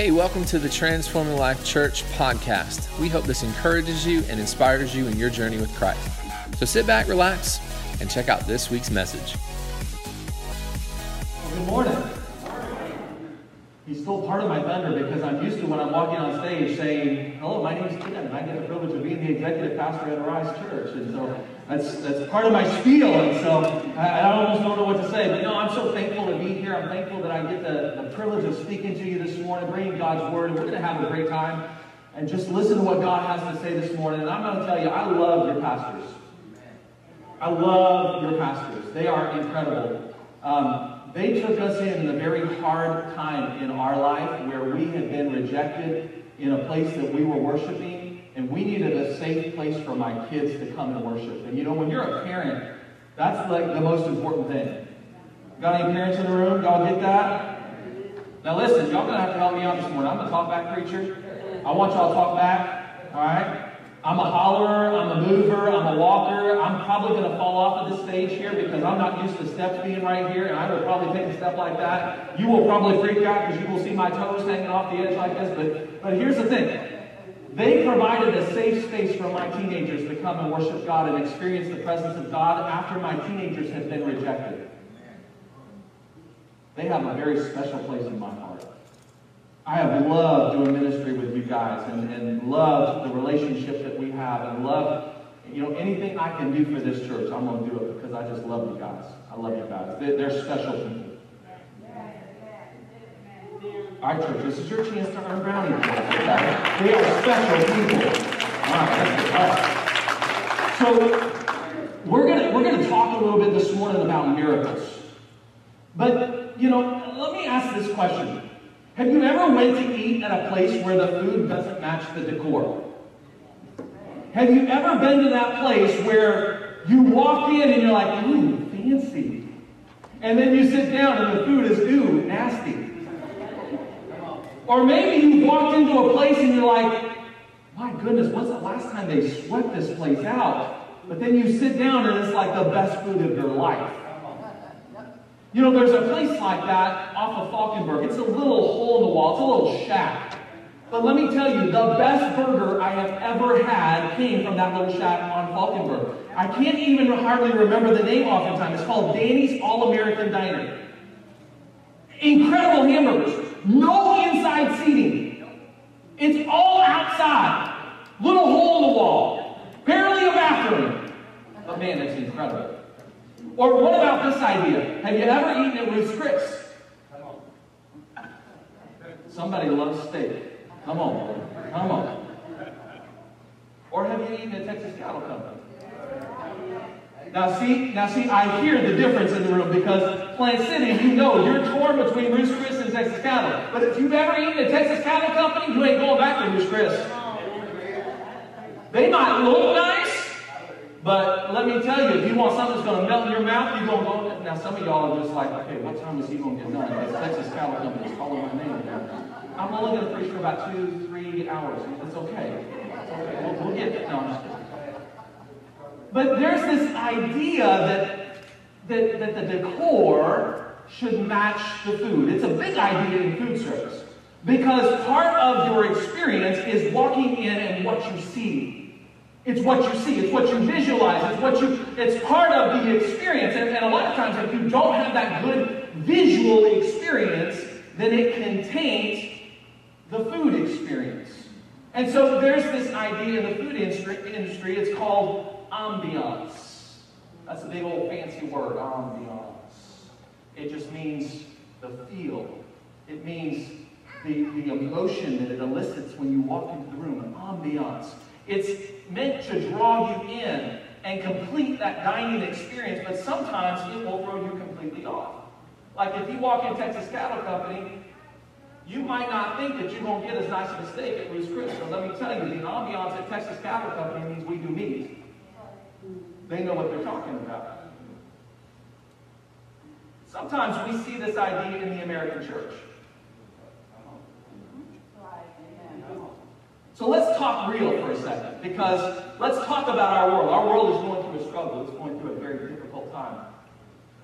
Hey, welcome to the Transforming Life Church podcast. We hope this encourages you and inspires you in your journey with Christ. So sit back, relax, and check out this week's message. Good morning. He stole part of my thunder because I'm used to when I'm walking on stage saying, "Hello, my name is Ken, and I get the privilege of being the executive pastor at Arise Church." And so that's that's part of my spiel. And so I, I almost don't know what to say. But no, I'm so thankful to be here. I'm thankful that I get the, the privilege of speaking to you this morning, bringing God's word. And we're going to have a great time and just listen to what God has to say this morning. And I'm going to tell you, I love your pastors. I love your pastors. They are incredible. Um, they took us in in a very hard time in our life where we had been rejected in a place that we were worshiping, and we needed a safe place for my kids to come and worship. And you know, when you're a parent, that's like the most important thing. Got any parents in the room? Y'all get that? Now listen, y'all gonna have to help me out this morning. I'm a talk back preacher. I want y'all to talk back. All right? I'm a hollerer, I'm a mover, I'm a walker. I'm probably to fall off of this stage here because I'm not used to steps being right here, and I will probably take a step like that. You will probably freak out because you will see my toes hanging off the edge like this. But, but here's the thing they provided a safe space for my teenagers to come and worship God and experience the presence of God after my teenagers had been rejected. They have a very special place in my heart. I have loved doing ministry with you guys and, and loved the relationship that we have and love, you know, anything I can do for this church, I'm going to do it because I just love you guys. I love you guys. They're, they're special people. All right, church, this is your chance to earn brownie points. They are special people. So we're gonna we're gonna talk a little bit this morning about miracles. But you know, let me ask this question. Have you ever went to eat at a place where the food doesn't match the decor? Have you ever been to that place where you walk in and you're like, ooh, fancy. And then you sit down and the food is, ooh, nasty. Or maybe you walked into a place and you're like, my goodness, when's the last time they swept this place out? But then you sit down and it's like the best food of your life. You know, there's a place like that off of Falkenburg. It's a little hole in the wall, it's a little shack. But let me tell you, the best burger I have ever had came from that little shack on Falkenburg. I can't even hardly remember the name oftentimes. It's called Danny's All American Diner. Incredible hamburgers. No inside seating. It's all outside. Little hole in the wall. Barely a bathroom. But man, that's incredible. Or what about this idea? Have you ever eaten at Ruth's Chris? Somebody loves steak. Come on. Come on. Or have you eaten at Texas Cattle Company? Now see, now see, I hear the difference in the room because Plant City, you know, you're torn between Ruth's Chris Texas Cattle. But if you've ever eaten at Texas Cattle Company, you ain't going back to Ruth's Chris. They might look nice, but let me tell you, if you want something that's going to melt in your mouth, you're going to go. Now, some of y'all are just like, okay, what time is he going to get done? Because Texas Cattle Company is calling my name. I'm only going to preach for about two, three hours. It's okay. It's okay. We'll, we'll get it. No, I'm just kidding. But there's this idea that, that, that the decor should match the food. It's a big idea in food service. Because part of your experience is walking in and what you see. It's what you see, it's what you visualize, it's what you it's part of the experience. And, and a lot of times if you don't have that good visual experience, then it can taint the food experience. And so there's this idea in the food industry, it's called ambiance. That's a big old fancy word, ambiance. It just means the feel. It means the, the emotion that it elicits when you walk into the room, an ambiance. It's meant to draw you in and complete that dining experience, but sometimes it will throw you completely off. Like if you walk in Texas Cattle Company, you might not think that you're going to get as nice of a steak at Ruth's Chris. Let me tell you, the ambiance at Texas Cattle Company means we do meat. They know what they're talking about. Sometimes we see this idea in the American church. So let's talk real for a second, because let's talk about our world. Our world is going through a struggle. It's going through a very difficult time.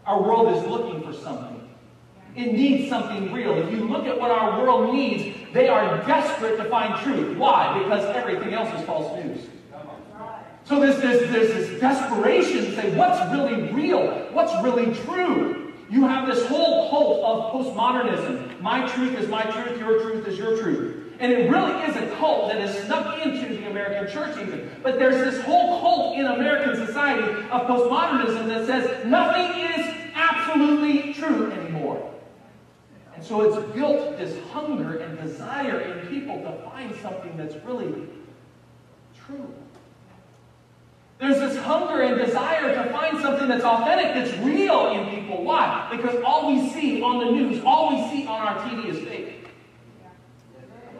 Our world is looking for something. it needs something real. If you look at what our world needs, they are desperate to find truth. Why? Because everything else is false news. So there's, there's, there's this desperation to say, what's really real? What's really true? You have this whole cult of postmodernism. My truth is my truth, your truth is your truth. And it really is a cult that has snuck into the American church, even. But there's this whole cult in American society of postmodernism that says nothing is absolutely true anymore. And so it's built this hunger and desire in people to find something that's really true. There's this hunger and desire to find something that's authentic, that's real in people. Why? Because all we see on the news, all we see on our TV is fake.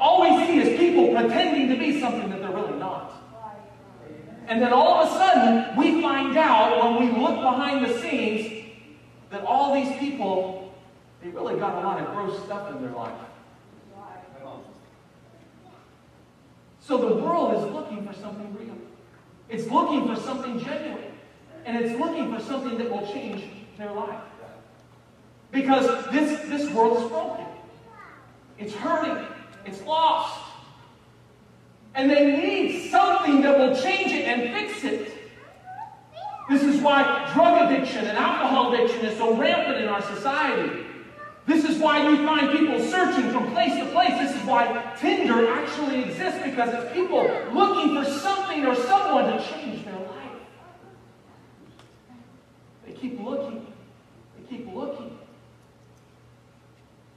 All we see is people pretending to be something that they're really not. And then all of a sudden, we find out when we look behind the scenes that all these people, they really got a lot of gross stuff in their life. So the world is looking for something real. It's looking for something genuine. And it's looking for something that will change their life. Because this, this world is broken. It's hurting. It's lost. And they need something that will change it and fix it. This is why drug addiction and alcohol addiction is so rampant in our society. This is why you find people searching from place to place. This is why Tinder actually exists because it's people looking for something or someone to change their life. They keep looking. They keep looking.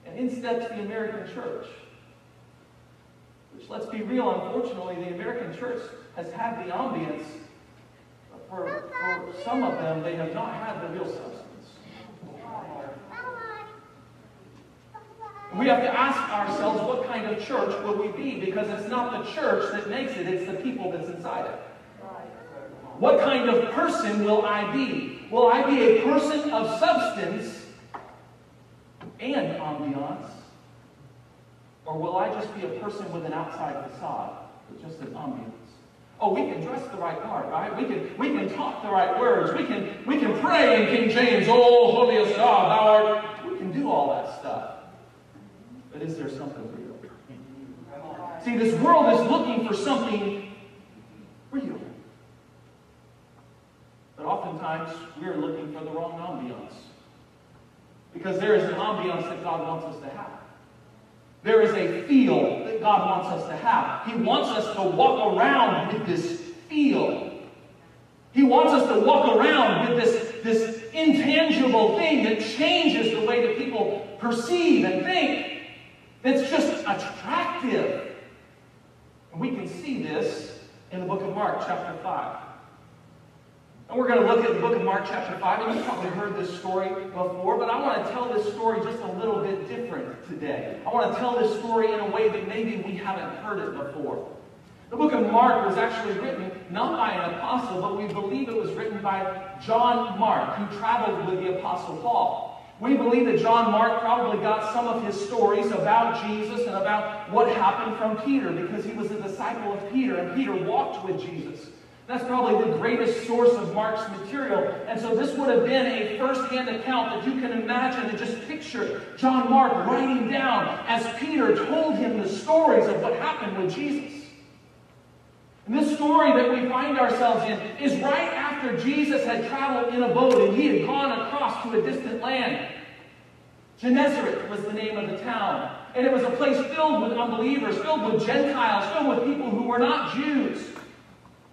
And in steps the American church. Which, let's be real, unfortunately, the American church has had the ambience. For, for some of them, they have not had the real substance. We have to ask ourselves what kind of church will we be because it's not the church that makes it, it's the people that's inside it. What kind of person will I be? Will I be a person of substance and ambiance? Or will I just be a person with an outside facade, just an ambiance? Oh, we can dress the right part, right? We can, we can talk the right words. We can, we can pray in King James, Oh, holiest God, thou art. We can do all that stuff. But is there something real? See, this world is looking for something real. But oftentimes, we're looking for the wrong ambiance. Because there is an ambiance that God wants us to have. There is a feel that God wants us to have. He wants us to walk around with this feel. He wants us to walk around with this, this intangible thing that changes the way that people perceive and think. That's just attractive. And we can see this in the book of Mark, chapter 5. And we're going to look at the book of Mark, chapter 5. And you've probably heard this story before, but I want to tell this story just a little bit different today. I want to tell this story in a way that maybe we haven't heard it before. The book of Mark was actually written not by an apostle, but we believe it was written by John Mark, who traveled with the apostle Paul. We believe that John Mark probably got some of his stories about Jesus and about what happened from Peter because he was a disciple of Peter and Peter walked with Jesus. That's probably the greatest source of Mark's material. And so this would have been a first-hand account that you can imagine and just picture John Mark writing down as Peter told him the stories of what happened with Jesus. And this story that we find ourselves in is right after Jesus had traveled in a boat and he had gone across to a distant land. Gennesaret was the name of the town. And it was a place filled with unbelievers, filled with Gentiles, filled with people who were not Jews.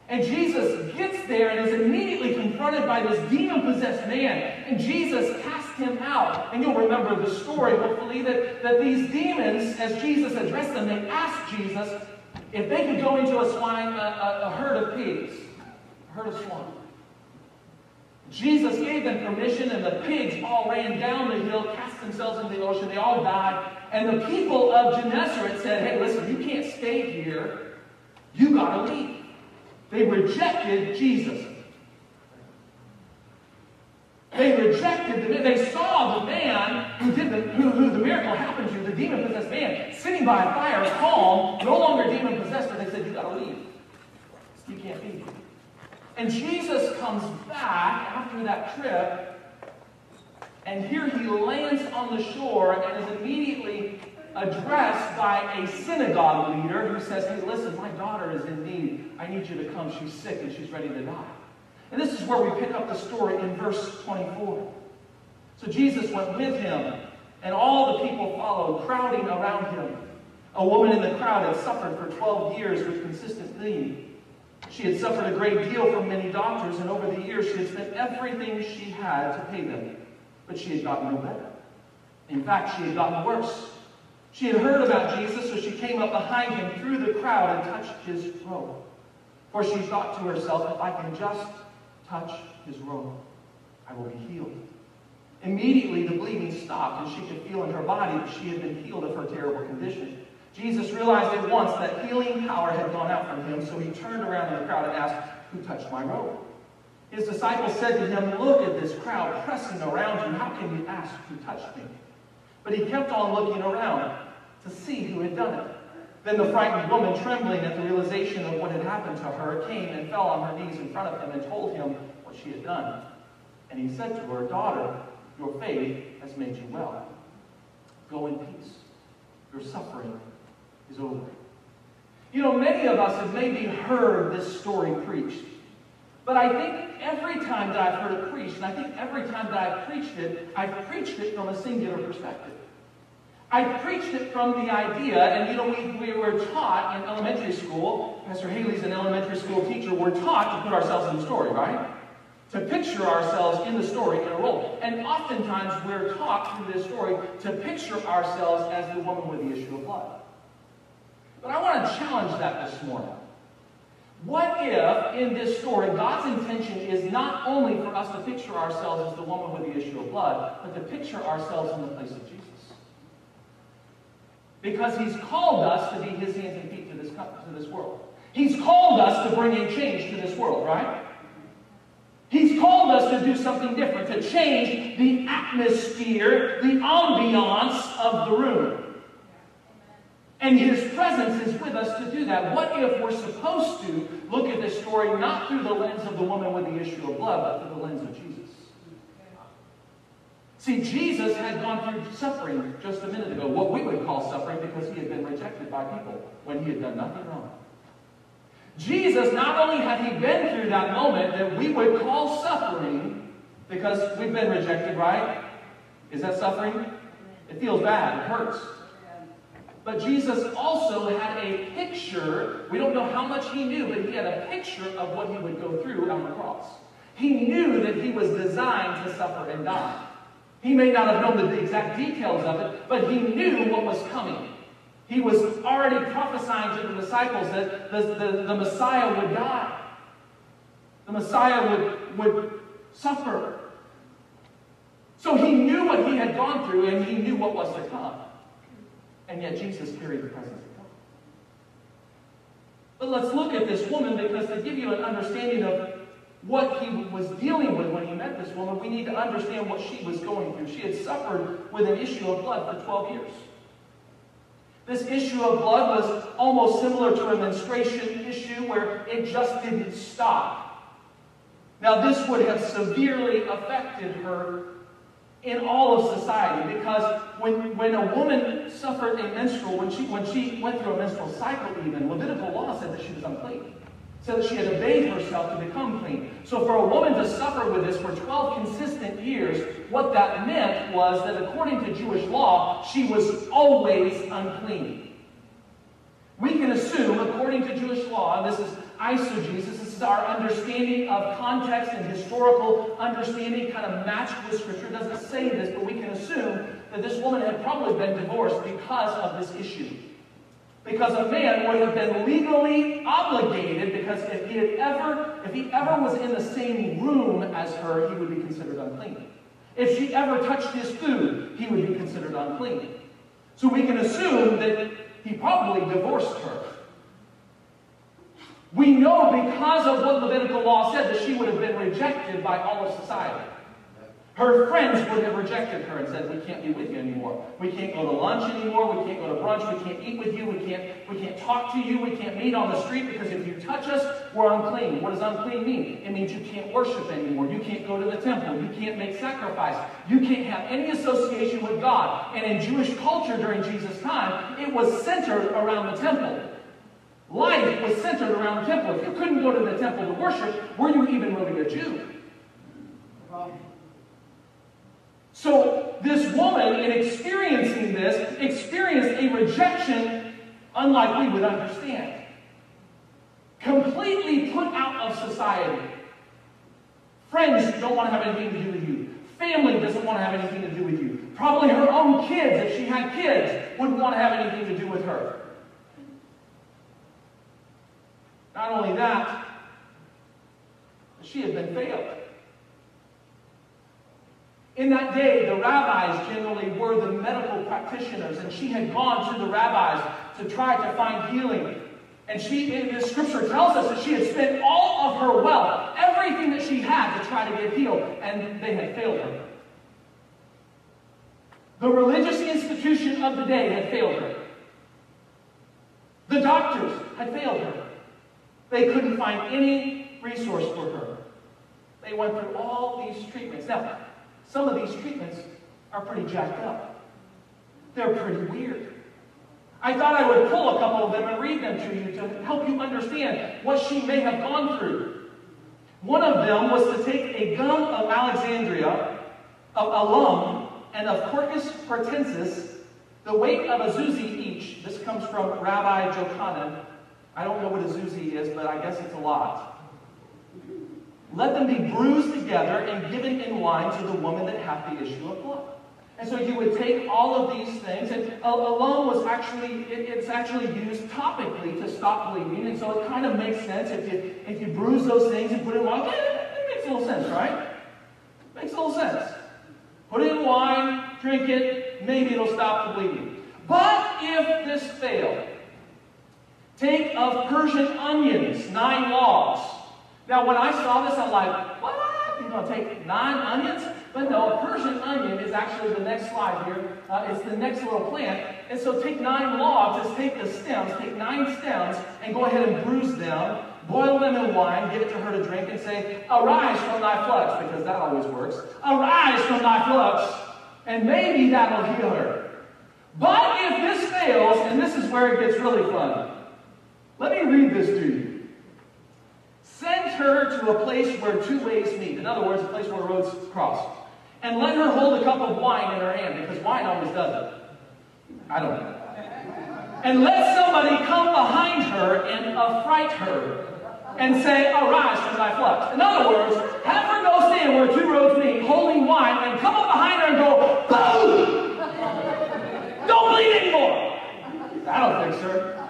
And Jesus gets there and is immediately confronted by this demon possessed man. And Jesus casts him out. And you'll remember the story, hopefully, that, that these demons, as Jesus addressed them, they asked Jesus, if they could go into a swine, a, a, a herd of pigs, a herd of swine. Jesus gave them permission, and the pigs all ran down the hill, cast themselves into the ocean. They all died. And the people of Gennesaret said, Hey, listen, you can't stay here. You got to leave. They rejected Jesus. They rejected the They saw the man who did the who, who the miracle happened to, the demon possessed man, sitting by a fire, calm, no longer demon possessed, but they said, You gotta leave. You can't be here. And Jesus comes back after that trip, And here he lands on the shore and is immediately addressed by a synagogue leader who says, Hey, listen, my daughter is in need. I need you to come. She's sick and she's ready to die. And this is where we pick up the story in verse 24. So Jesus went with him, and all the people followed, crowding around him. A woman in the crowd had suffered for 12 years with consistent bleeding. She had suffered a great deal from many doctors, and over the years she had spent everything she had to pay them. But she had gotten no better. In fact, she had gotten worse. She had heard about Jesus, so she came up behind him through the crowd and touched his robe. For she thought to herself, if I can just touch his robe, I will be healed. Immediately the bleeding stopped, and she could feel in her body that she had been healed of her terrible condition. Jesus realized at once that healing power had gone out from him, so he turned around in the crowd and asked, Who touched my robe? His disciples said to him, Look at this crowd pressing around you. How can you ask who touched me? But he kept on looking around to see who had done it. Then the frightened woman, trembling at the realization of what had happened to her, came and fell on her knees in front of him and told him what she had done. And he said to her, Daughter, your faith has made you well. Go in peace. Your suffering is over. You know, many of us have maybe heard this story preached. But I think every time that I've heard it preached, and I think every time that I've preached it, I've preached it from a singular perspective. I preached it from the idea, and you know, we, we were taught in elementary school, Pastor Haley's an elementary school teacher, we're taught to put ourselves in the story, right? To picture ourselves in the story in a role. And oftentimes we're taught through this story to picture ourselves as the woman with the issue of blood. But I want to challenge that this morning. What if, in this story, God's intention is not only for us to picture ourselves as the woman with the issue of blood, but to picture ourselves in the place of Jesus? Because he's called us to be his hands and feet to this, to this world. He's called us to bring a change to this world, right? He's called us to do something different, to change the atmosphere, the ambiance of the room. And his presence is with us to do that. What if we're supposed to look at this story not through the lens of the woman with the issue of blood, but through the lens of Jesus? See, Jesus had gone through suffering just a minute ago, what we would call suffering because he had been rejected by people when he had done nothing wrong. Jesus, not only had he been through that moment that we would call suffering because we've been rejected, right? Is that suffering? It feels bad, it hurts. But Jesus also had a picture. We don't know how much he knew, but he had a picture of what he would go through on the cross. He knew that he was designed to suffer and die. He may not have known the exact details of it, but he knew what was coming. He was already prophesying to the disciples that the, the, the Messiah would die. The Messiah would, would suffer. So he knew what he had gone through and he knew what was to come. And yet Jesus carried the presence of God. But let's look at this woman because to give you an understanding of what he was dealing with when he met this woman, we need to understand what she was going through. She had suffered with an issue of blood for 12 years. This issue of blood was almost similar to a menstruation issue where it just didn't stop. Now, this would have severely affected her in all of society because when, when a woman suffered a menstrual, when she, when she went through a menstrual cycle even, Levitical law said that she was unclean said that she had obeyed herself to become clean. So for a woman to suffer with this for 12 consistent years, what that meant was that according to Jewish law, she was always unclean. We can assume, according to Jewish law, and this is eisegesis, this is our understanding of context and historical understanding, kind of matched with Scripture. It doesn't say this, but we can assume that this woman had probably been divorced because of this issue. Because a man would have been legally obligated, because if he had ever, if he ever was in the same room as her, he would be considered unclean. If she ever touched his food, he would be considered unclean. So we can assume that he probably divorced her. We know because of what Levitical law said that she would have been rejected by all of society. Her friends would have rejected her and said, We can't be with you anymore. We can't go to lunch anymore. We can't go to brunch. We can't eat with you. We can't, we can't talk to you. We can't meet on the street because if you touch us, we're unclean. What does unclean mean? It means you can't worship anymore. You can't go to the temple. You can't make sacrifice. You can't have any association with God. And in Jewish culture during Jesus' time, it was centered around the temple. Life was centered around the temple. If you couldn't go to the temple to worship, were you even really a Jew? So this woman, in experiencing this, experienced a rejection unlike we would understand. Completely put out of society. Friends don't want to have anything to do with you. Family doesn't want to have anything to do with you. Probably her own kids, if she had kids, wouldn't want to have anything to do with her. Not only that, she had been failed. In that day, the rabbis generally were the medical practitioners, and she had gone to the rabbis to try to find healing. And she, in scripture tells us that she had spent all of her wealth, everything that she had to try to get healed, and they had failed her. The religious institution of the day had failed her. The doctors had failed her. They couldn't find any resource for her. They went through all these treatments. Now, some of these treatments are pretty jacked up. They're pretty weird. I thought I would pull a couple of them and read them to you to help you understand what she may have gone through. One of them was to take a gum of Alexandria, of alum, and of Corpus pratensis, the weight of a zuzi each. This comes from Rabbi Jochanan. I don't know what a zuzi is, but I guess it's a lot. Let them be bruised together and given in wine to the woman that hath the issue of blood. And so you would take all of these things, and alum was actually, it, it's actually used topically to stop bleeding, and so it kind of makes sense if you, if you bruise those things and put it in wine. It makes a little sense, right? Makes a little sense. Put it in wine, drink it, maybe it'll stop the bleeding. But if this failed, take of Persian onions, nine logs, now, when I saw this, I'm like, what? You're going to take nine onions? But no, a Persian onion is actually the next slide here. Uh, it's the next little plant. And so take nine logs, just take the stems, take nine stems, and go ahead and bruise them, boil them in wine, give it to her to drink, and say, Arise from thy flux, because that always works. Arise from thy flux, and maybe that'll heal her. But if this fails, and this is where it gets really fun, let me read this to you. Send her to a place where two ways meet. In other words, a place where roads cross. And let her hold a cup of wine in her hand, because wine always does it. I don't know. And let somebody come behind her and affright her and say, Arise from thy flux. In other words, have her go stand where two roads meet, holding wine, and come up behind her and go, Boom! Don't bleed anymore! I don't think, sir.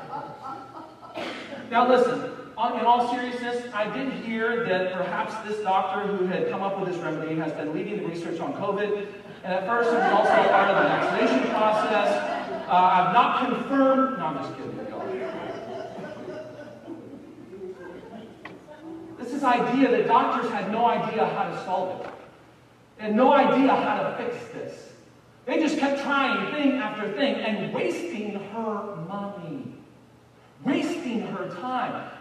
Now listen, in all seriousness, I did hear that perhaps this doctor who had come up with this remedy has been leading the research on COVID. And at first, it was also part of the vaccination process. Uh, I've not confirmed. No, I'm just kidding. This is idea that doctors had no idea how to solve it. They had no idea how to fix this. They just kept trying thing after thing and wasting her money, wasting her time.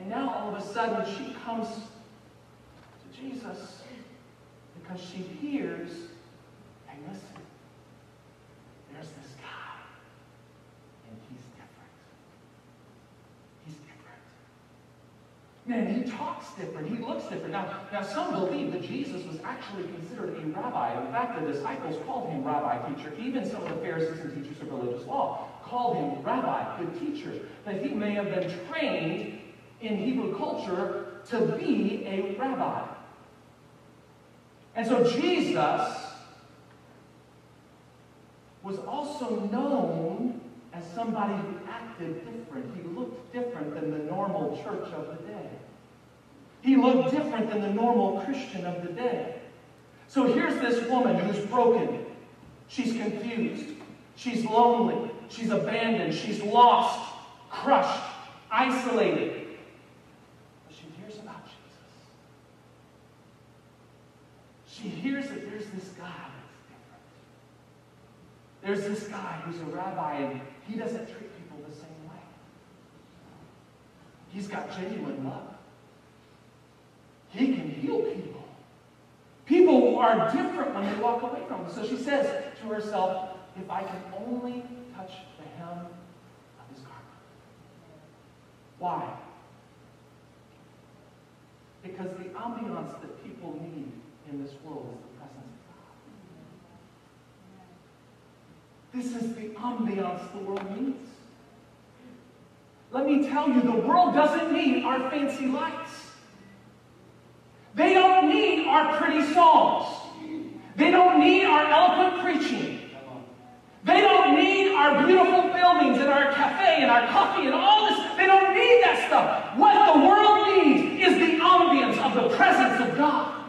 And now all of a sudden she comes to Jesus because she hears, hey, listen, there's this guy, and he's different. He's different. Man, he talks different. He looks different. Now, now, some believe that Jesus was actually considered a rabbi. In fact, the disciples called him rabbi teacher. Even some of the Pharisees and teachers of religious law called him rabbi, good teacher. That he may have been trained in Hebrew culture to be a rabbi. And so Jesus was also known as somebody who acted different. He looked different than the normal church of the day. He looked different than the normal Christian of the day. So here's this woman who's broken. She's confused. She's lonely. She's abandoned. She's lost, crushed, isolated. She hears that there's this guy There's this guy who's a rabbi, and he doesn't treat people the same way. He's got genuine love. He can heal people. People are different when they walk away from him. So she says to herself, if I can only touch the hem of his garment. Why? Because the ambiance that people need in this world is the presence of God. This is the ambiance the world needs. Let me tell you, the world doesn't need our fancy lights. They don't need our pretty songs. They don't need our eloquent preaching. They don't need our beautiful buildings and our cafe and our coffee and all this. They don't need that stuff. What the world needs is the ambience of the presence of God.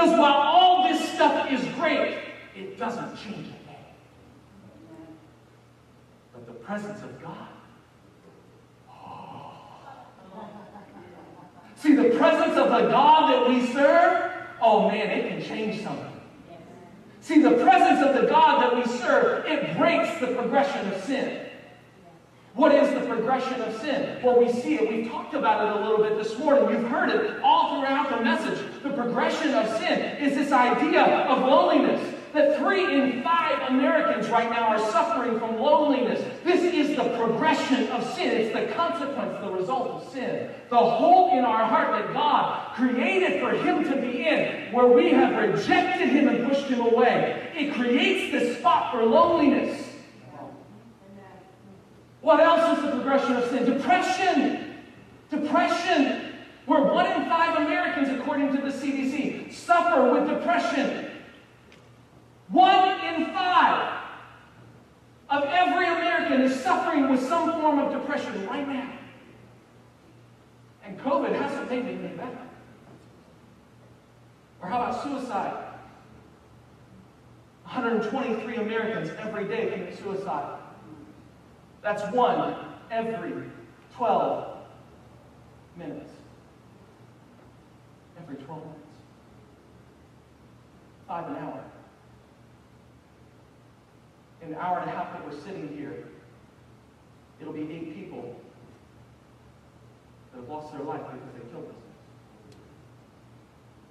Because while all this stuff is great, it doesn't change a thing. But the presence of God. Oh. See, the presence of the God that we serve, oh man, it can change something. See, the presence of the God that we serve, it breaks the progression of sin. What is the progression of sin? Well, we see it. We've talked about it a little bit this morning. You've heard it all throughout the message. The progression of sin is this idea of loneliness. That three in five Americans right now are suffering from loneliness. This is the progression of sin. It's the consequence, the result of sin. The hole in our heart that God created for Him to be in, where we have rejected Him and pushed Him away. It creates this spot for loneliness. What else is the progression of sin? Depression. Depression. Where one in five Americans, according to the CDC, suffer with depression. One in five of every American is suffering with some form of depression right now. And COVID hasn't made it any better. Or how about suicide? 123 Americans every day commit suicide. That's one every 12 minutes. Every 12 minutes. Five an hour. In the hour and a half that we're sitting here, it'll be eight people that have lost their life because they killed themselves.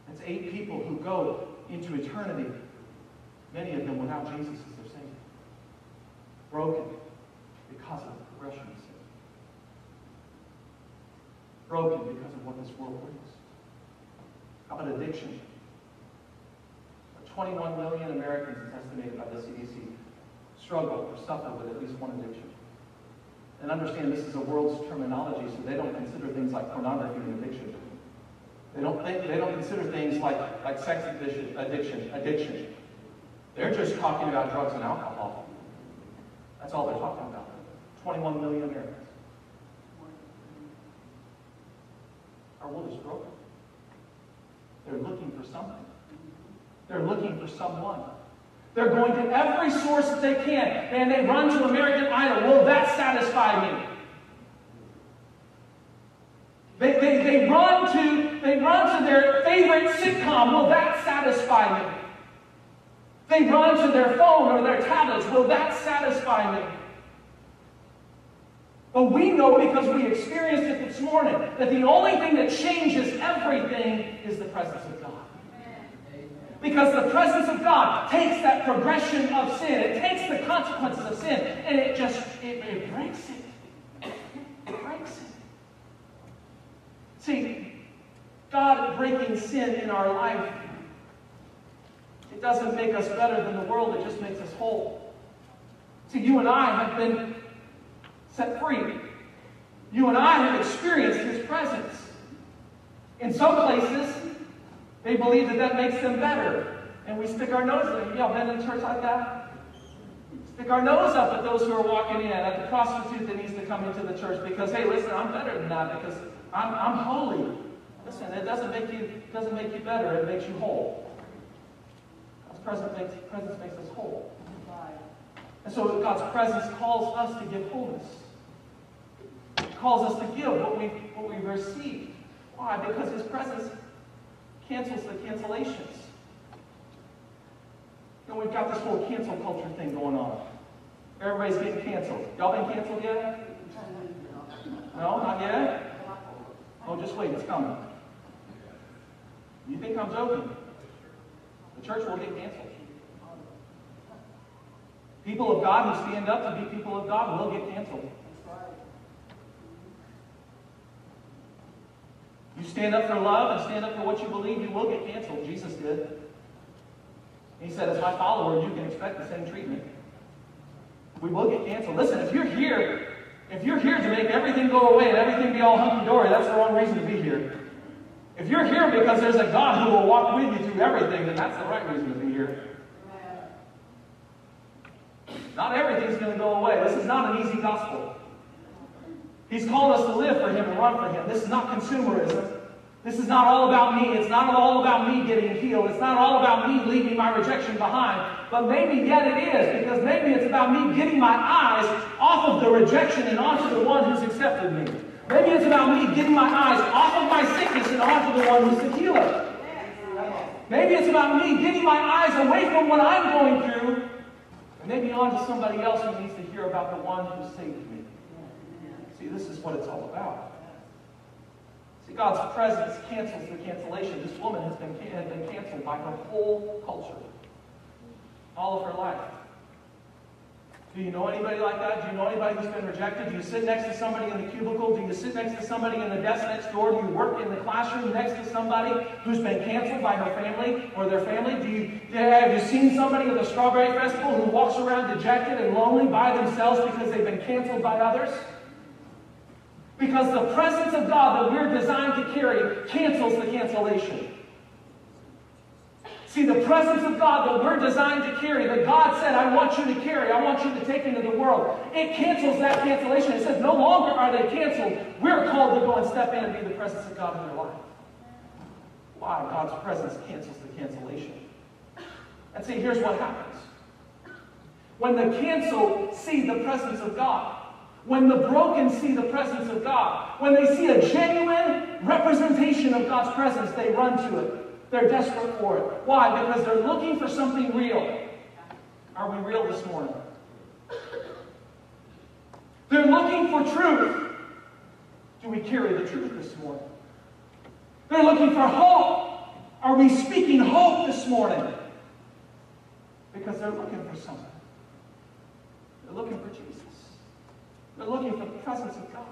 That's eight people who go into eternity, many of them without Jesus as their Savior. Broken because of the progression of sin. Broken because of what this world brings. How about addiction? 21 million Americans, is estimated by the CDC, struggle or suffer with at least one addiction. And understand this is a world's terminology, so they don't consider things like pornography an addiction. They don't think, they don't consider things like, like sex addiction, addiction, addiction. They're just talking about drugs and alcohol. That's all they're talking about. 21 million Americans. Our world is broken. They're looking for something. They're looking for someone. They're going to every source that they can, and they run to American Idol. Will that satisfy me? They, they, they, run to, they run to their favorite sitcom. Will that satisfy me? They run to their phone or their tablets. Will that satisfy me? But we know because we experienced it this morning that the only thing that changes everything is the presence of God. Because the presence of God takes that progression of sin, it takes the consequences of sin, and it just it, it breaks it. It breaks it. See, God breaking sin in our life, it doesn't make us better than the world, it just makes us whole. See, you and I have been set free. You and I have experienced His presence. In some places, they believe that that makes them better. And we stick our nose in. Y'all been in church like that? Stick our nose up at those who are walking in, at the prostitute that needs to come into the church because, hey, listen, I'm better than that because I'm, I'm holy. Listen, it doesn't make you doesn't make you better, it makes you whole. God's presence makes, presence makes us whole. And so God's presence calls us to give wholeness. Calls us to give what we what we received. Why? Because his presence cancels the cancellations. You know, we've got this whole cancel culture thing going on. Everybody's getting canceled. Y'all been canceled yet? No, not yet? Oh, just wait, it's coming. You think I'm joking? The church will get canceled. People of God who stand up to be people of God will get canceled. You stand up for love and stand up for what you believe, you will get canceled. Jesus did. He said, as my follower, you can expect the same treatment. We will get canceled. Listen, if you're here, if you're here to make everything go away and everything be all hunky-dory, that's the wrong reason to be here. If you're here because there's a God who will walk with you through everything, then that's the right reason to be here. Not everything's going to go away. This is not an easy gospel. He's called us to live for Him and run for Him. This is not consumerism. This is not all about me. It's not all about me getting healed. It's not all about me leaving my rejection behind. But maybe yet it is, because maybe it's about me getting my eyes off of the rejection and onto the one who's accepted me. Maybe it's about me getting my eyes off of my sickness and onto the one who's the healer. Maybe it's about me getting my eyes away from what I'm going through and maybe onto somebody else who needs to hear about the one who saved me. See, this is what it's all about. See, God's presence cancels the cancellation. This woman has been, has been canceled by her whole culture, all of her life. Do you know anybody like that? Do you know anybody who's been rejected? Do you sit next to somebody in the cubicle? Do you sit next to somebody in the desk next door? Do you work in the classroom next to somebody who's been canceled by her family or their family? Do you have you seen somebody at the Strawberry Festival who walks around dejected and lonely by themselves because they've been canceled by others? Because the presence of God that we're designed to carry cancels the cancellation. See, the presence of God that we're designed to carry, that God said, I want you to carry, I want you to take into the world, it cancels that cancellation. It says, no longer are they canceled. We're called to go and step in and be the presence of God in their life. Why? God's presence cancels the cancellation. And see, here's what happens. When the canceled see the presence of God, when the broken see the presence of God, when they see a genuine representation of God's presence, they run to it. They're desperate for it. Why? Because they're looking for something real. Are we real this morning? They're looking for truth. Do we carry the truth this morning? They're looking for hope. Are we speaking hope this morning? Because they're looking for something. They're looking for Jesus. They're looking for the presence of God.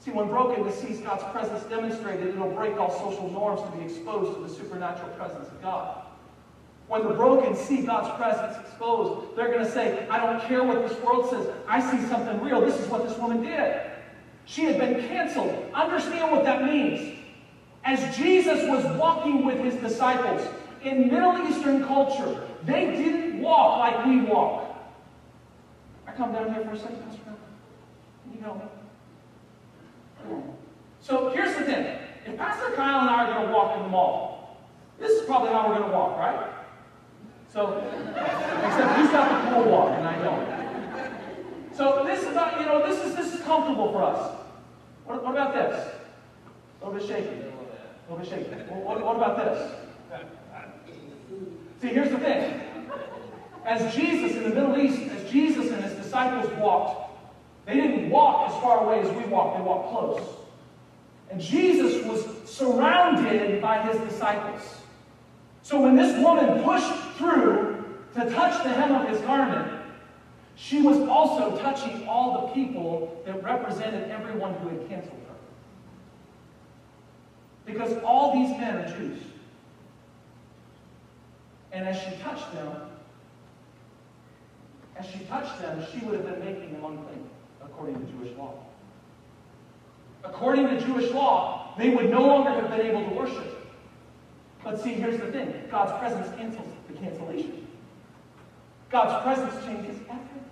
See, when brokenness sees God's presence demonstrated, it'll break all social norms to be exposed to the supernatural presence of God. When the broken see God's presence exposed, they're going to say, I don't care what this world says. I see something real. This is what this woman did. She had been canceled. Understand what that means. As Jesus was walking with his disciples in Middle Eastern culture, they didn't walk like we walk. I come down here for a second, Pastor. So here's the thing. If Pastor Kyle and I are going to walk in the mall, this is probably how we're going to walk, right? So, except he's got the pool walk and I don't. So this is not, you know, this is this is comfortable for us. What, what about this? A little bit shaky. A little bit shaky. What, what about this? See, here's the thing. As Jesus in the Middle East, as Jesus and his disciples walked, they didn't walk as far away as we walk, they walked close. And Jesus was surrounded by his disciples. So when this woman pushed through to touch the hem of his garment, she was also touching all the people that represented everyone who had canceled her. Because all these men are Jews. And as she touched them, as she touched them, she would have been making them unclean according to Jewish law. According to Jewish law, they would no longer have been able to worship. But see, here's the thing God's presence cancels the cancellation. God's presence changes everything.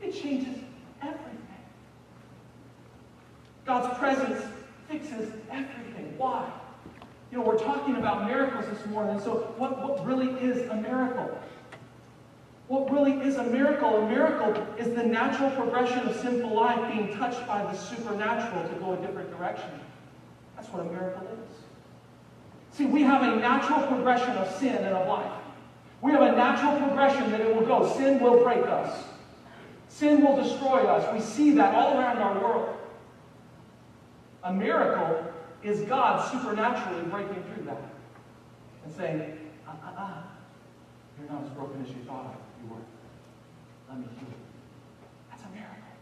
It changes everything. God's presence fixes everything. Why? You know, we're talking about miracles this morning, so what, what really is a miracle? What really is a miracle? A miracle is the natural progression of sinful life being touched by the supernatural to go a different direction. That's what a miracle is. See, we have a natural progression of sin and of life. We have a natural progression that it will go. Sin will break us. Sin will destroy us. We see that all around our world. A miracle is God supernaturally breaking through that and saying, ah, ah, ah, you're not as broken as you thought you were. Let me heal you. That's a miracle.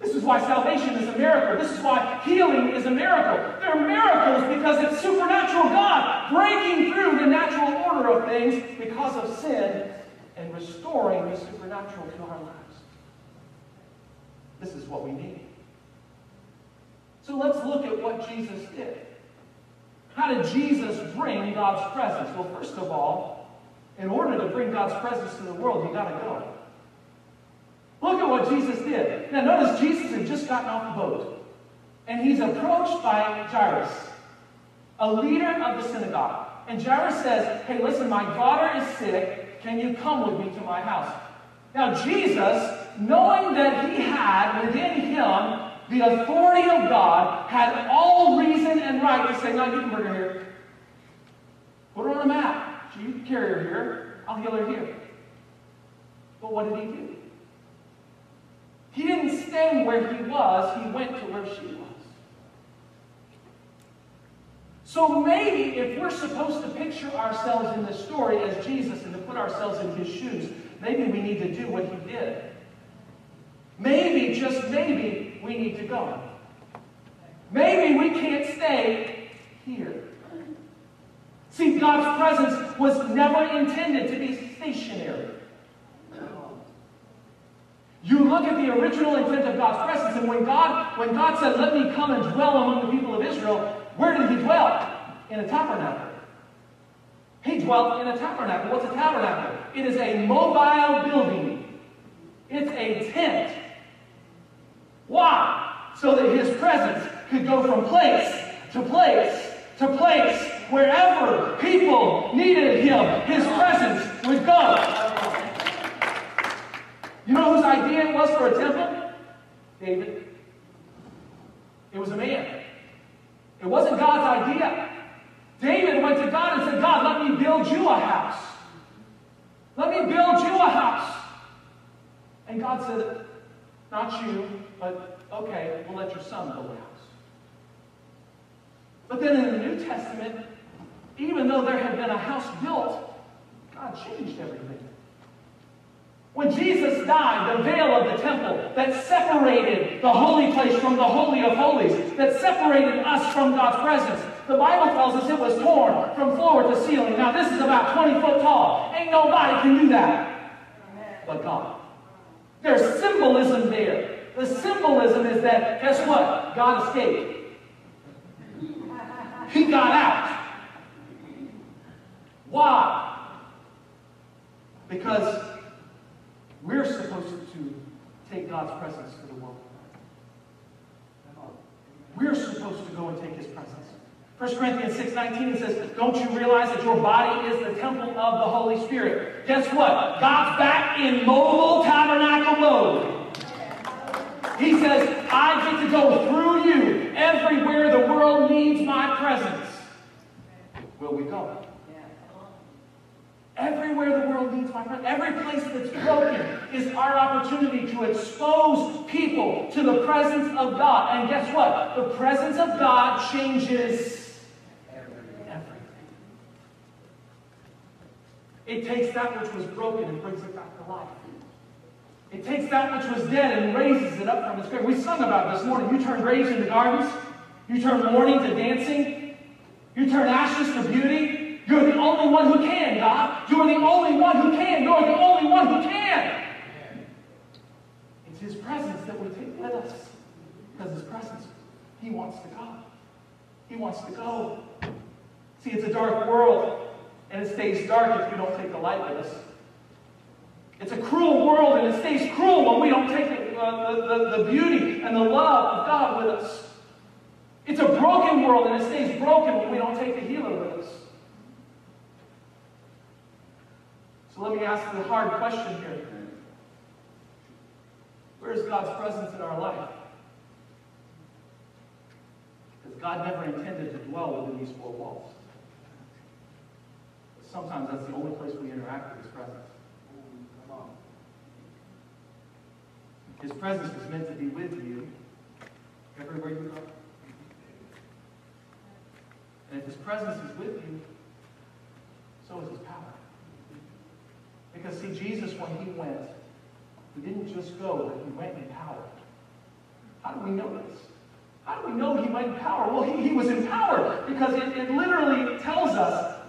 This is why salvation is a miracle. This is why healing is a miracle. They're miracles because it's supernatural God breaking through the natural order of things because of sin and restoring the supernatural to our lives. This is what we need. So let's look at what Jesus did. How did Jesus bring God's presence? Well, first of all, in order to bring God's presence to the world, you got to go. Look at what Jesus did. Now, notice Jesus had just gotten off the boat, and he's approached by Jairus, a leader of the synagogue. And Jairus says, Hey, listen, my daughter is sick. Can you come with me to my house? Now, Jesus, knowing that he had within him the authority of God, had all reason and right to say, No, you can bring her here. Put her on a map. Can carry her here. I'll heal her here. But what did he do? He didn't stay where he was, he went to where she was. So maybe if we're supposed to picture ourselves in this story as Jesus and to put ourselves in his shoes, maybe we need to do what he did. Maybe, just maybe, we need to go. Maybe we can't stay here. See, God's presence was never intended to be stationary. You look at the original intent of God's presence, and when God, when God said, Let me come and dwell among the people of Israel, where did he dwell? In a tabernacle. He dwelt in a tabernacle. What's a tabernacle? It is a mobile building. It's a tent. Why? So that his presence could go from place to place to place. Wherever people needed him, his presence would go. You know whose idea it was for a temple? David. It was a man. It wasn't God's idea. David went to God and said, God, let me build you a house. Let me build you a house. And God said, Not you, but okay, we'll let your son build a house. But then in the New Testament, even though there had been a house built, God changed everything. When Jesus died, the veil of the temple that separated the holy place from the Holy of Holies, that separated us from God's presence, the Bible tells us it was torn from floor to ceiling. Now, this is about 20 foot tall. Ain't nobody can do that but God. There's symbolism there. The symbolism is that, guess what? God escaped. He got out. Why? Because we're supposed to take God's presence to the world. We're supposed to go and take his presence. 1 Corinthians 6.19 it says, Don't you realize that your body is the temple of the Holy Spirit? Guess what? God's back in mobile tabernacle mode. He says, I get to go through you everywhere the world needs my presence. Will we go? Everywhere the world needs my friend, every place that's broken is our opportunity to expose people to the presence of God. And guess what? The presence of God changes everything. It takes that which was broken and brings it back to life. It takes that which was dead and raises it up from its grave. We sung about this morning. You turn graves into gardens. You turn mourning to dancing. You turn ashes to beauty. You're the only one who can, God. You're the only one who can. You're the only one who can. It's His presence that we take with us. Because His presence, He wants to go. He wants to go. See, it's a dark world, and it stays dark if you don't take the light with us. It's a cruel world, and it stays cruel when we don't take the, uh, the, the, the beauty and the love of God with us. It's a broken world, and it stays broken when we don't take the healer with us. So let me ask the hard question here. Where is God's presence in our life? Because God never intended to dwell within these four walls. sometimes that's the only place we interact with His presence. His presence was meant to be with you everywhere you go. And if His presence is with you, so is His power. Because, see, Jesus, when He went, He didn't just go, but He went in power. How do we know this? How do we know He went in power? Well, He, he was in power because it, it literally tells us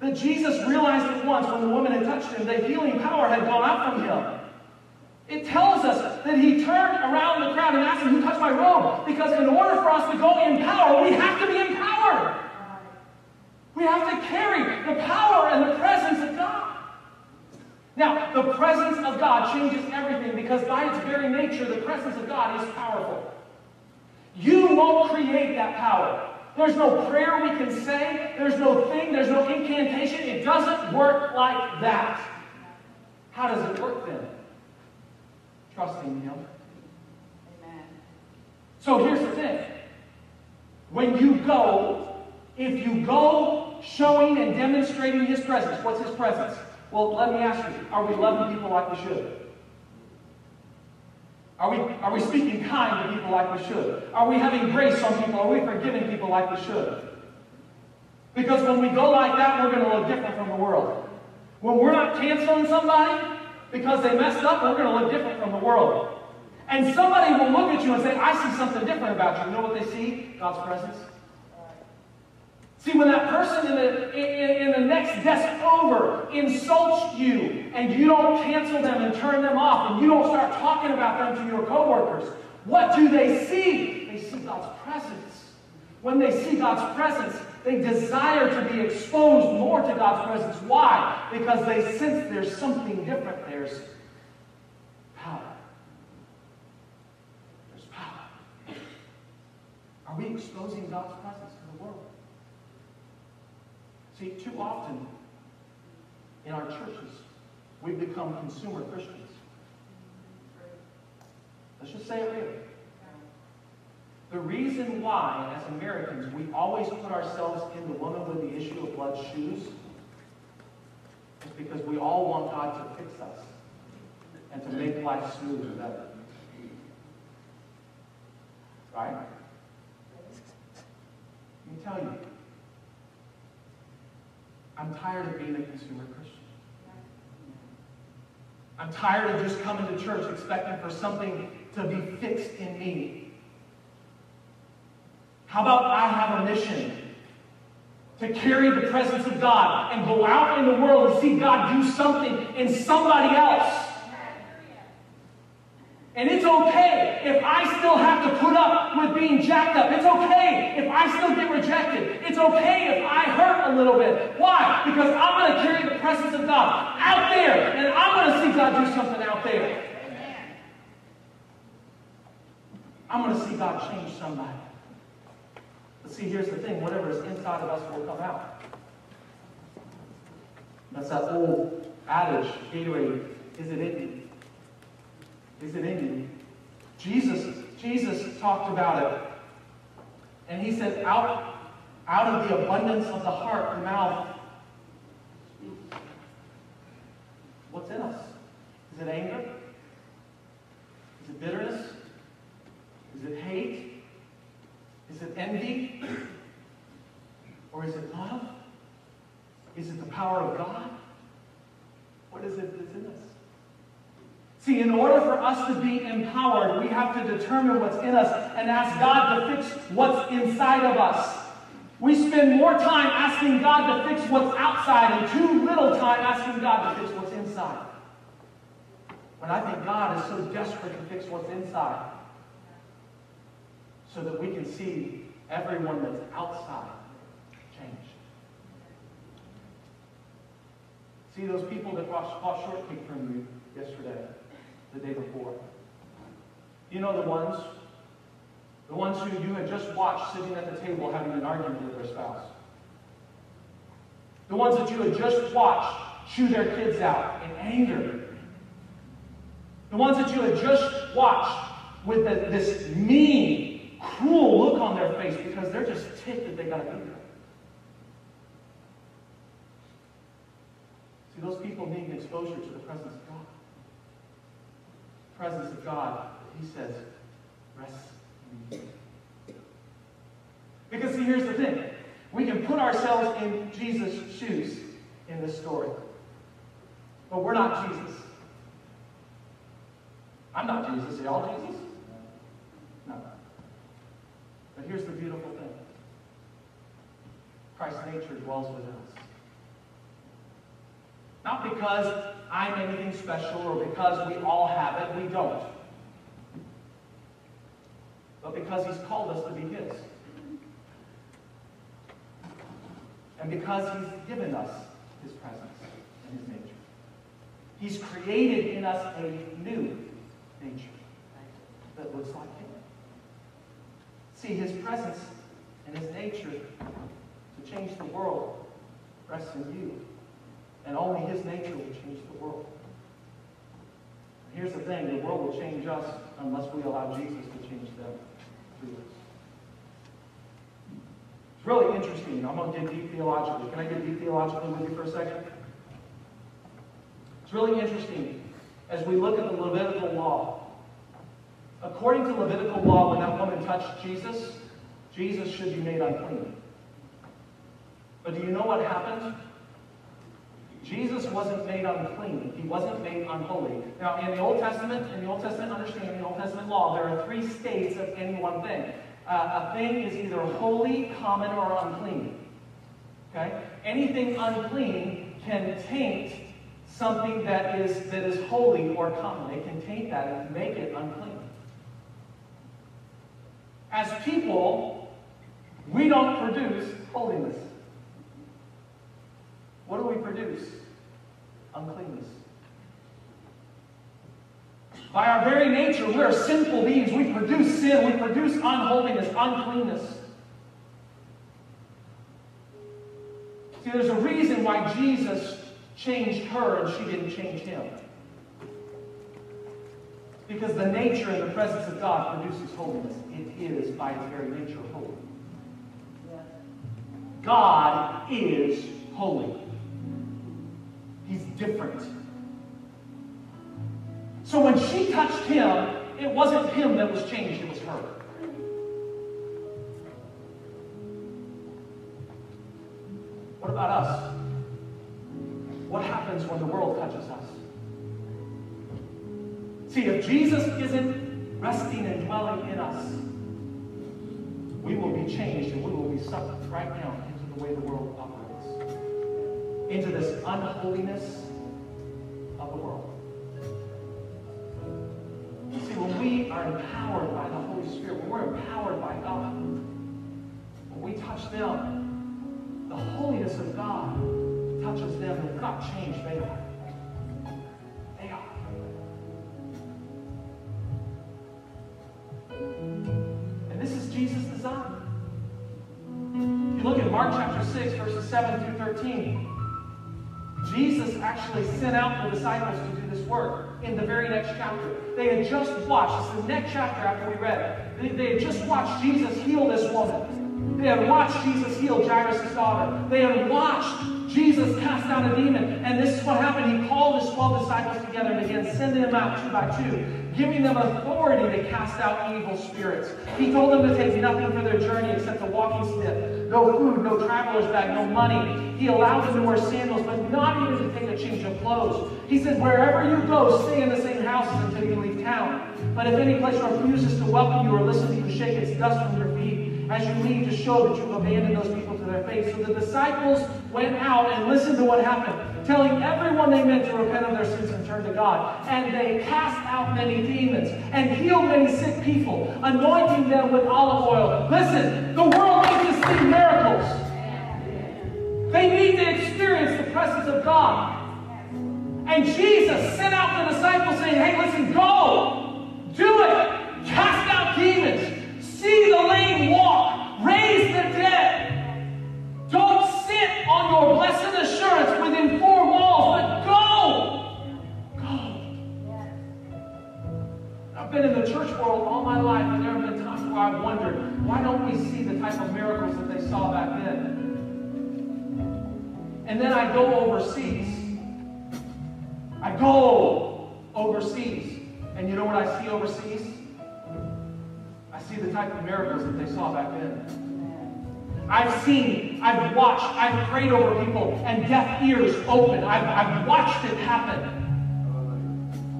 that Jesus realized at once when the woman had touched Him that healing power had gone out from Him. It tells us that he turned around the crowd and asked them, Who touched my robe? Because in order for us to go in power, we have to be in power. We have to carry the power and the presence of God. Now, the presence of God changes everything because by its very nature, the presence of God is powerful. You won't create that power. There's no prayer we can say. There's no thing. There's no incantation. It doesn't work like that. How does it work then? trusting Him. Amen. So here's the thing. When you go, if you go showing and demonstrating His presence, what's His presence? Well, let me ask you, are we loving people like we should? Are we, are we speaking kind to people like we should? Are we having grace on people? Are we forgiving people like we should? Because when we go like that, we're going to look different from the world. When we're not canceling somebody, because they messed up, we're going to look different from the world. And somebody will look at you and say, I see something different about you. You know what they see? God's presence. See, when that person in the, in, in, the next desk over insults you and you don't cancel them and turn them off and you don't start talking about them to your coworkers, what do they see? They see God's presence. When they see God's presence, they desire to be exposed more to God's presence. Why? Because they sense there's something different. There's power. There's power. Are we exposing God's presence? See, too often in our churches, we've become consumer Christians. Let's just say it really. The reason why, as Americans, we always put ourselves in the woman with the issue of blood shoes is because we all want God to fix us and to make life smoother and better. Right? Let me tell you, I'm tired of being a consumer Christian. I'm tired of just coming to church expecting for something to be fixed in me. How about I have a mission to carry the presence of God and go out in the world and see God do something in somebody else? And it's okay if I still have to put up with being jacked up. It's okay if I still get rejected. It's okay if I hurt a little bit. Why? Because I'm going to carry the presence of God out there, and I'm going to see God do something out there. I'm going to see God change somebody. But see, here's the thing whatever is inside of us will come out. That's that old adage, Gatorade, is it in? Is it in you? Jesus, Jesus talked about it. And he said, out, out of the abundance of the heart, the mouth What's in us? Is it anger? Is it bitterness? Is it hate? Is it envy? Or is it love? Is it the power of God? What is it that's in us? See, in order for us to be empowered, we have to determine what's in us and ask God to fix what's inside of us. We spend more time asking God to fix what's outside and too little time asking God to fix what's inside. When I think God is so desperate to fix what's inside, so that we can see everyone that's outside change. See those people that bought shortcake from you yesterday, the day before? You know the ones? The ones who you had just watched sitting at the table having an argument with their spouse. The ones that you had just watched chew their kids out in anger. The ones that you had just watched with the, this mean cruel look on their face because they're just ticked that they got to be there. See, those people need exposure to the presence of God. Presence of God, he says, rests in you. Because see, here's the thing. We can put ourselves in Jesus' shoes in this story. But we're not Jesus. I'm not Jesus. Are y'all Jesus? No. But here's the beautiful thing. Christ's nature dwells within us. Not because I'm anything special or because we all have it, we don't. But because He's called us to be His. And because He's given us His presence and His nature. He's created in us a new nature that looks like Him. See, His presence and His nature to change the world rests in you. And only His nature will change the world. Here's the thing the world will change us unless we allow Jesus to change them through us. It's really interesting. I'm going to get deep theologically. Can I get deep theologically with you for a second? It's really interesting as we look at the Levitical law. According to Levitical law, when that woman touched Jesus, Jesus should be made unclean. But do you know what happened? Jesus wasn't made unclean. He wasn't made unholy. Now, in the Old Testament, in the Old Testament understanding, the Old Testament law, there are three states of any one thing. Uh, a thing is either holy, common, or unclean. Okay? Anything unclean can taint something that is that is holy or common. It can taint that and make it unclean. As people, we don't produce holiness. What do we produce? Uncleanness. By our very nature, we are sinful beings. We produce sin. We produce unholiness, uncleanness. See, there's a reason why Jesus changed her and she didn't change him. Because the nature and the presence of God produces holiness. It is, by its very nature, holy. God is holy. Different. So when she touched him, it wasn't him that was changed, it was her. What about us? What happens when the world touches us? See, if Jesus isn't resting and dwelling in us, we will be changed and we will be sucked right now into the way the world operates, into this unholiness empowered by the Holy Spirit, when we're empowered by God, when we touch them, the holiness of God touches them, and they're not changed, they are. They are. And this is Jesus' design. If you look at Mark chapter 6, verses 7 through 13, Jesus actually sent out the disciples to do this work in the very next chapter. They had just watched, it's the next chapter after we read it. They, they had just watched Jesus heal this woman. They had watched Jesus heal Jairus' daughter. They had watched Jesus cast out a demon. And this is what happened. He called his 12 disciples together and began sending them out two by two, giving them authority to cast out evil spirits. He told them to take nothing for their journey except a walking stick, no food, no traveler's bag, no money. He allowed them to wear sandals, but not even to take a change of clothes. He said, Wherever you go, stay in the same houses until you leave town. But if any place refuses to welcome you or listen to you, shake its dust from your feet as you leave to show that you've abandoned those people their fate. So the disciples went out and listened to what happened, telling everyone they met to repent of their sins and turn to God. And they cast out many demons and healed many sick people, anointing them with olive oil. Listen, the world needs to see miracles. They need to experience the presence of God. And Jesus sent out the disciples saying, hey, listen, go, do it, cast out demons, see the lame walk, raise your blessed assurance within four walls, but go. Go. I've been in the church world all my life, and there have been times where I've wondered, why don't we see the type of miracles that they saw back then? And then I go overseas I go overseas, and you know what I see overseas? I see the type of miracles that they saw back then. I've seen, I've watched, I've prayed over people and deaf ears open. I've, I've watched it happen.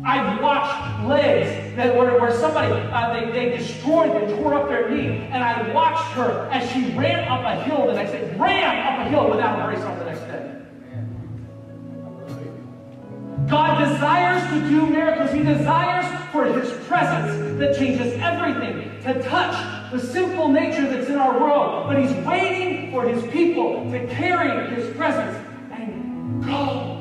I've watched legs that were where somebody uh, they, they destroyed, they tore up their knee, and I watched her as she ran up a hill the next day, ran up a hill without a brace on the next day. God desires to do miracles. He desires for His presence that changes everything to touch the simple nature that's in our world. But He's waiting for His people to carry His presence and go.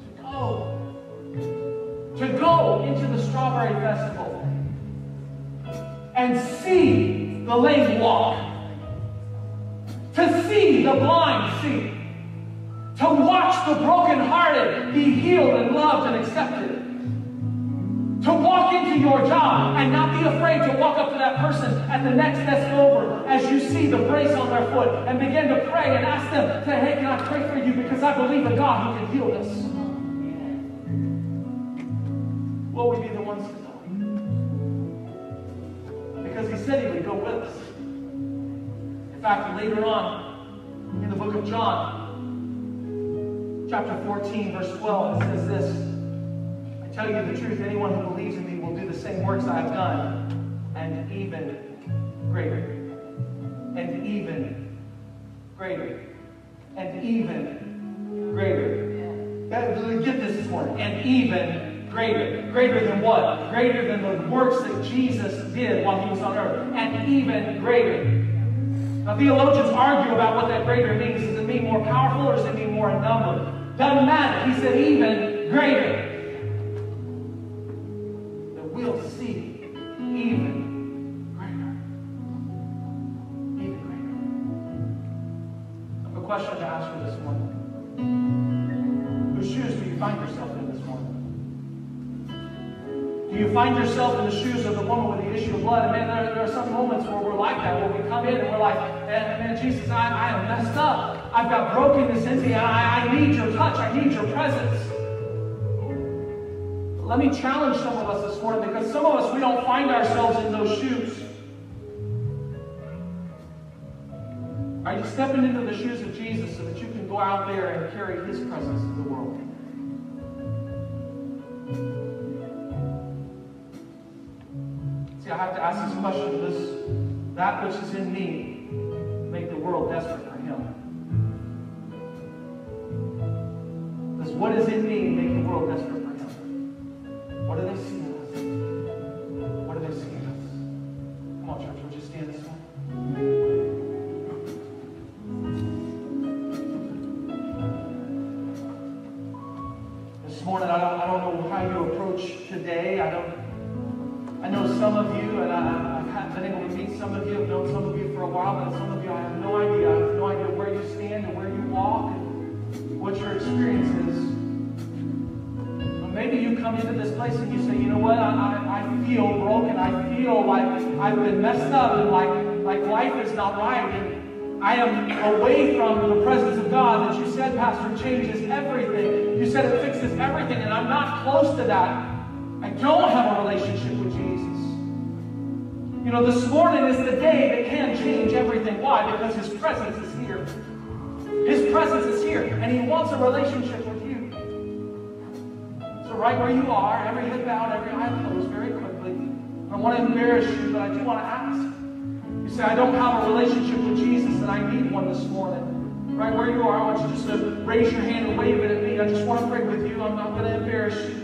To go. To go into the Strawberry Festival and see the lame walk. To see the blind see to watch the brokenhearted be healed and loved and accepted. To walk into your job and not be afraid to walk up to that person at the next desk over as you see the brace on their foot and begin to pray and ask them, hey, can I pray for you because I believe in God who can heal this. Will we be the ones to go? Because he said he would go with us. In fact, later on in the book of John, chapter 14, verse 12, it says this tell you the truth, anyone who believes in me will do the same works I have done, and even greater. And even greater. And even greater. Get this this morning. And even greater. Greater than what? Greater than the works that Jesus did while he was on earth. And even greater. Now, theologians argue about what that greater means. Does it mean more powerful or does it mean more in number? Doesn't matter. He said even greater. Question to ask you this morning. Whose shoes do you find yourself in this morning? Do you find yourself in the shoes of the woman with the issue of blood? And man, there, there are some moments where we're like that, where we come in and we're like, man, Jesus, I, I am messed up. I've got brokenness in me, I, I need your touch. I need your presence. Let me challenge some of us this morning because some of us, we don't find ourselves in those shoes. Stepping into the shoes of Jesus so that you can go out there and carry his presence to the world? See, I have to ask this question. Does that which is in me make the world desperate for him? Does what is in me make the world desperate everything, and I'm not close to that. I don't have a relationship with Jesus. You know, this morning is the day that can change everything. Why? Because His presence is here. His presence is here, and He wants a relationship with you. So, right where you are, every head bowed, every eye closed, very quickly. I want to embarrass you, but I do want to ask. You say, I don't have a relationship with Jesus, and I need one this morning. Right where you are, I want you just to raise your hand and wave it at me. I just want to pray with you. I'm not going to embarrass you.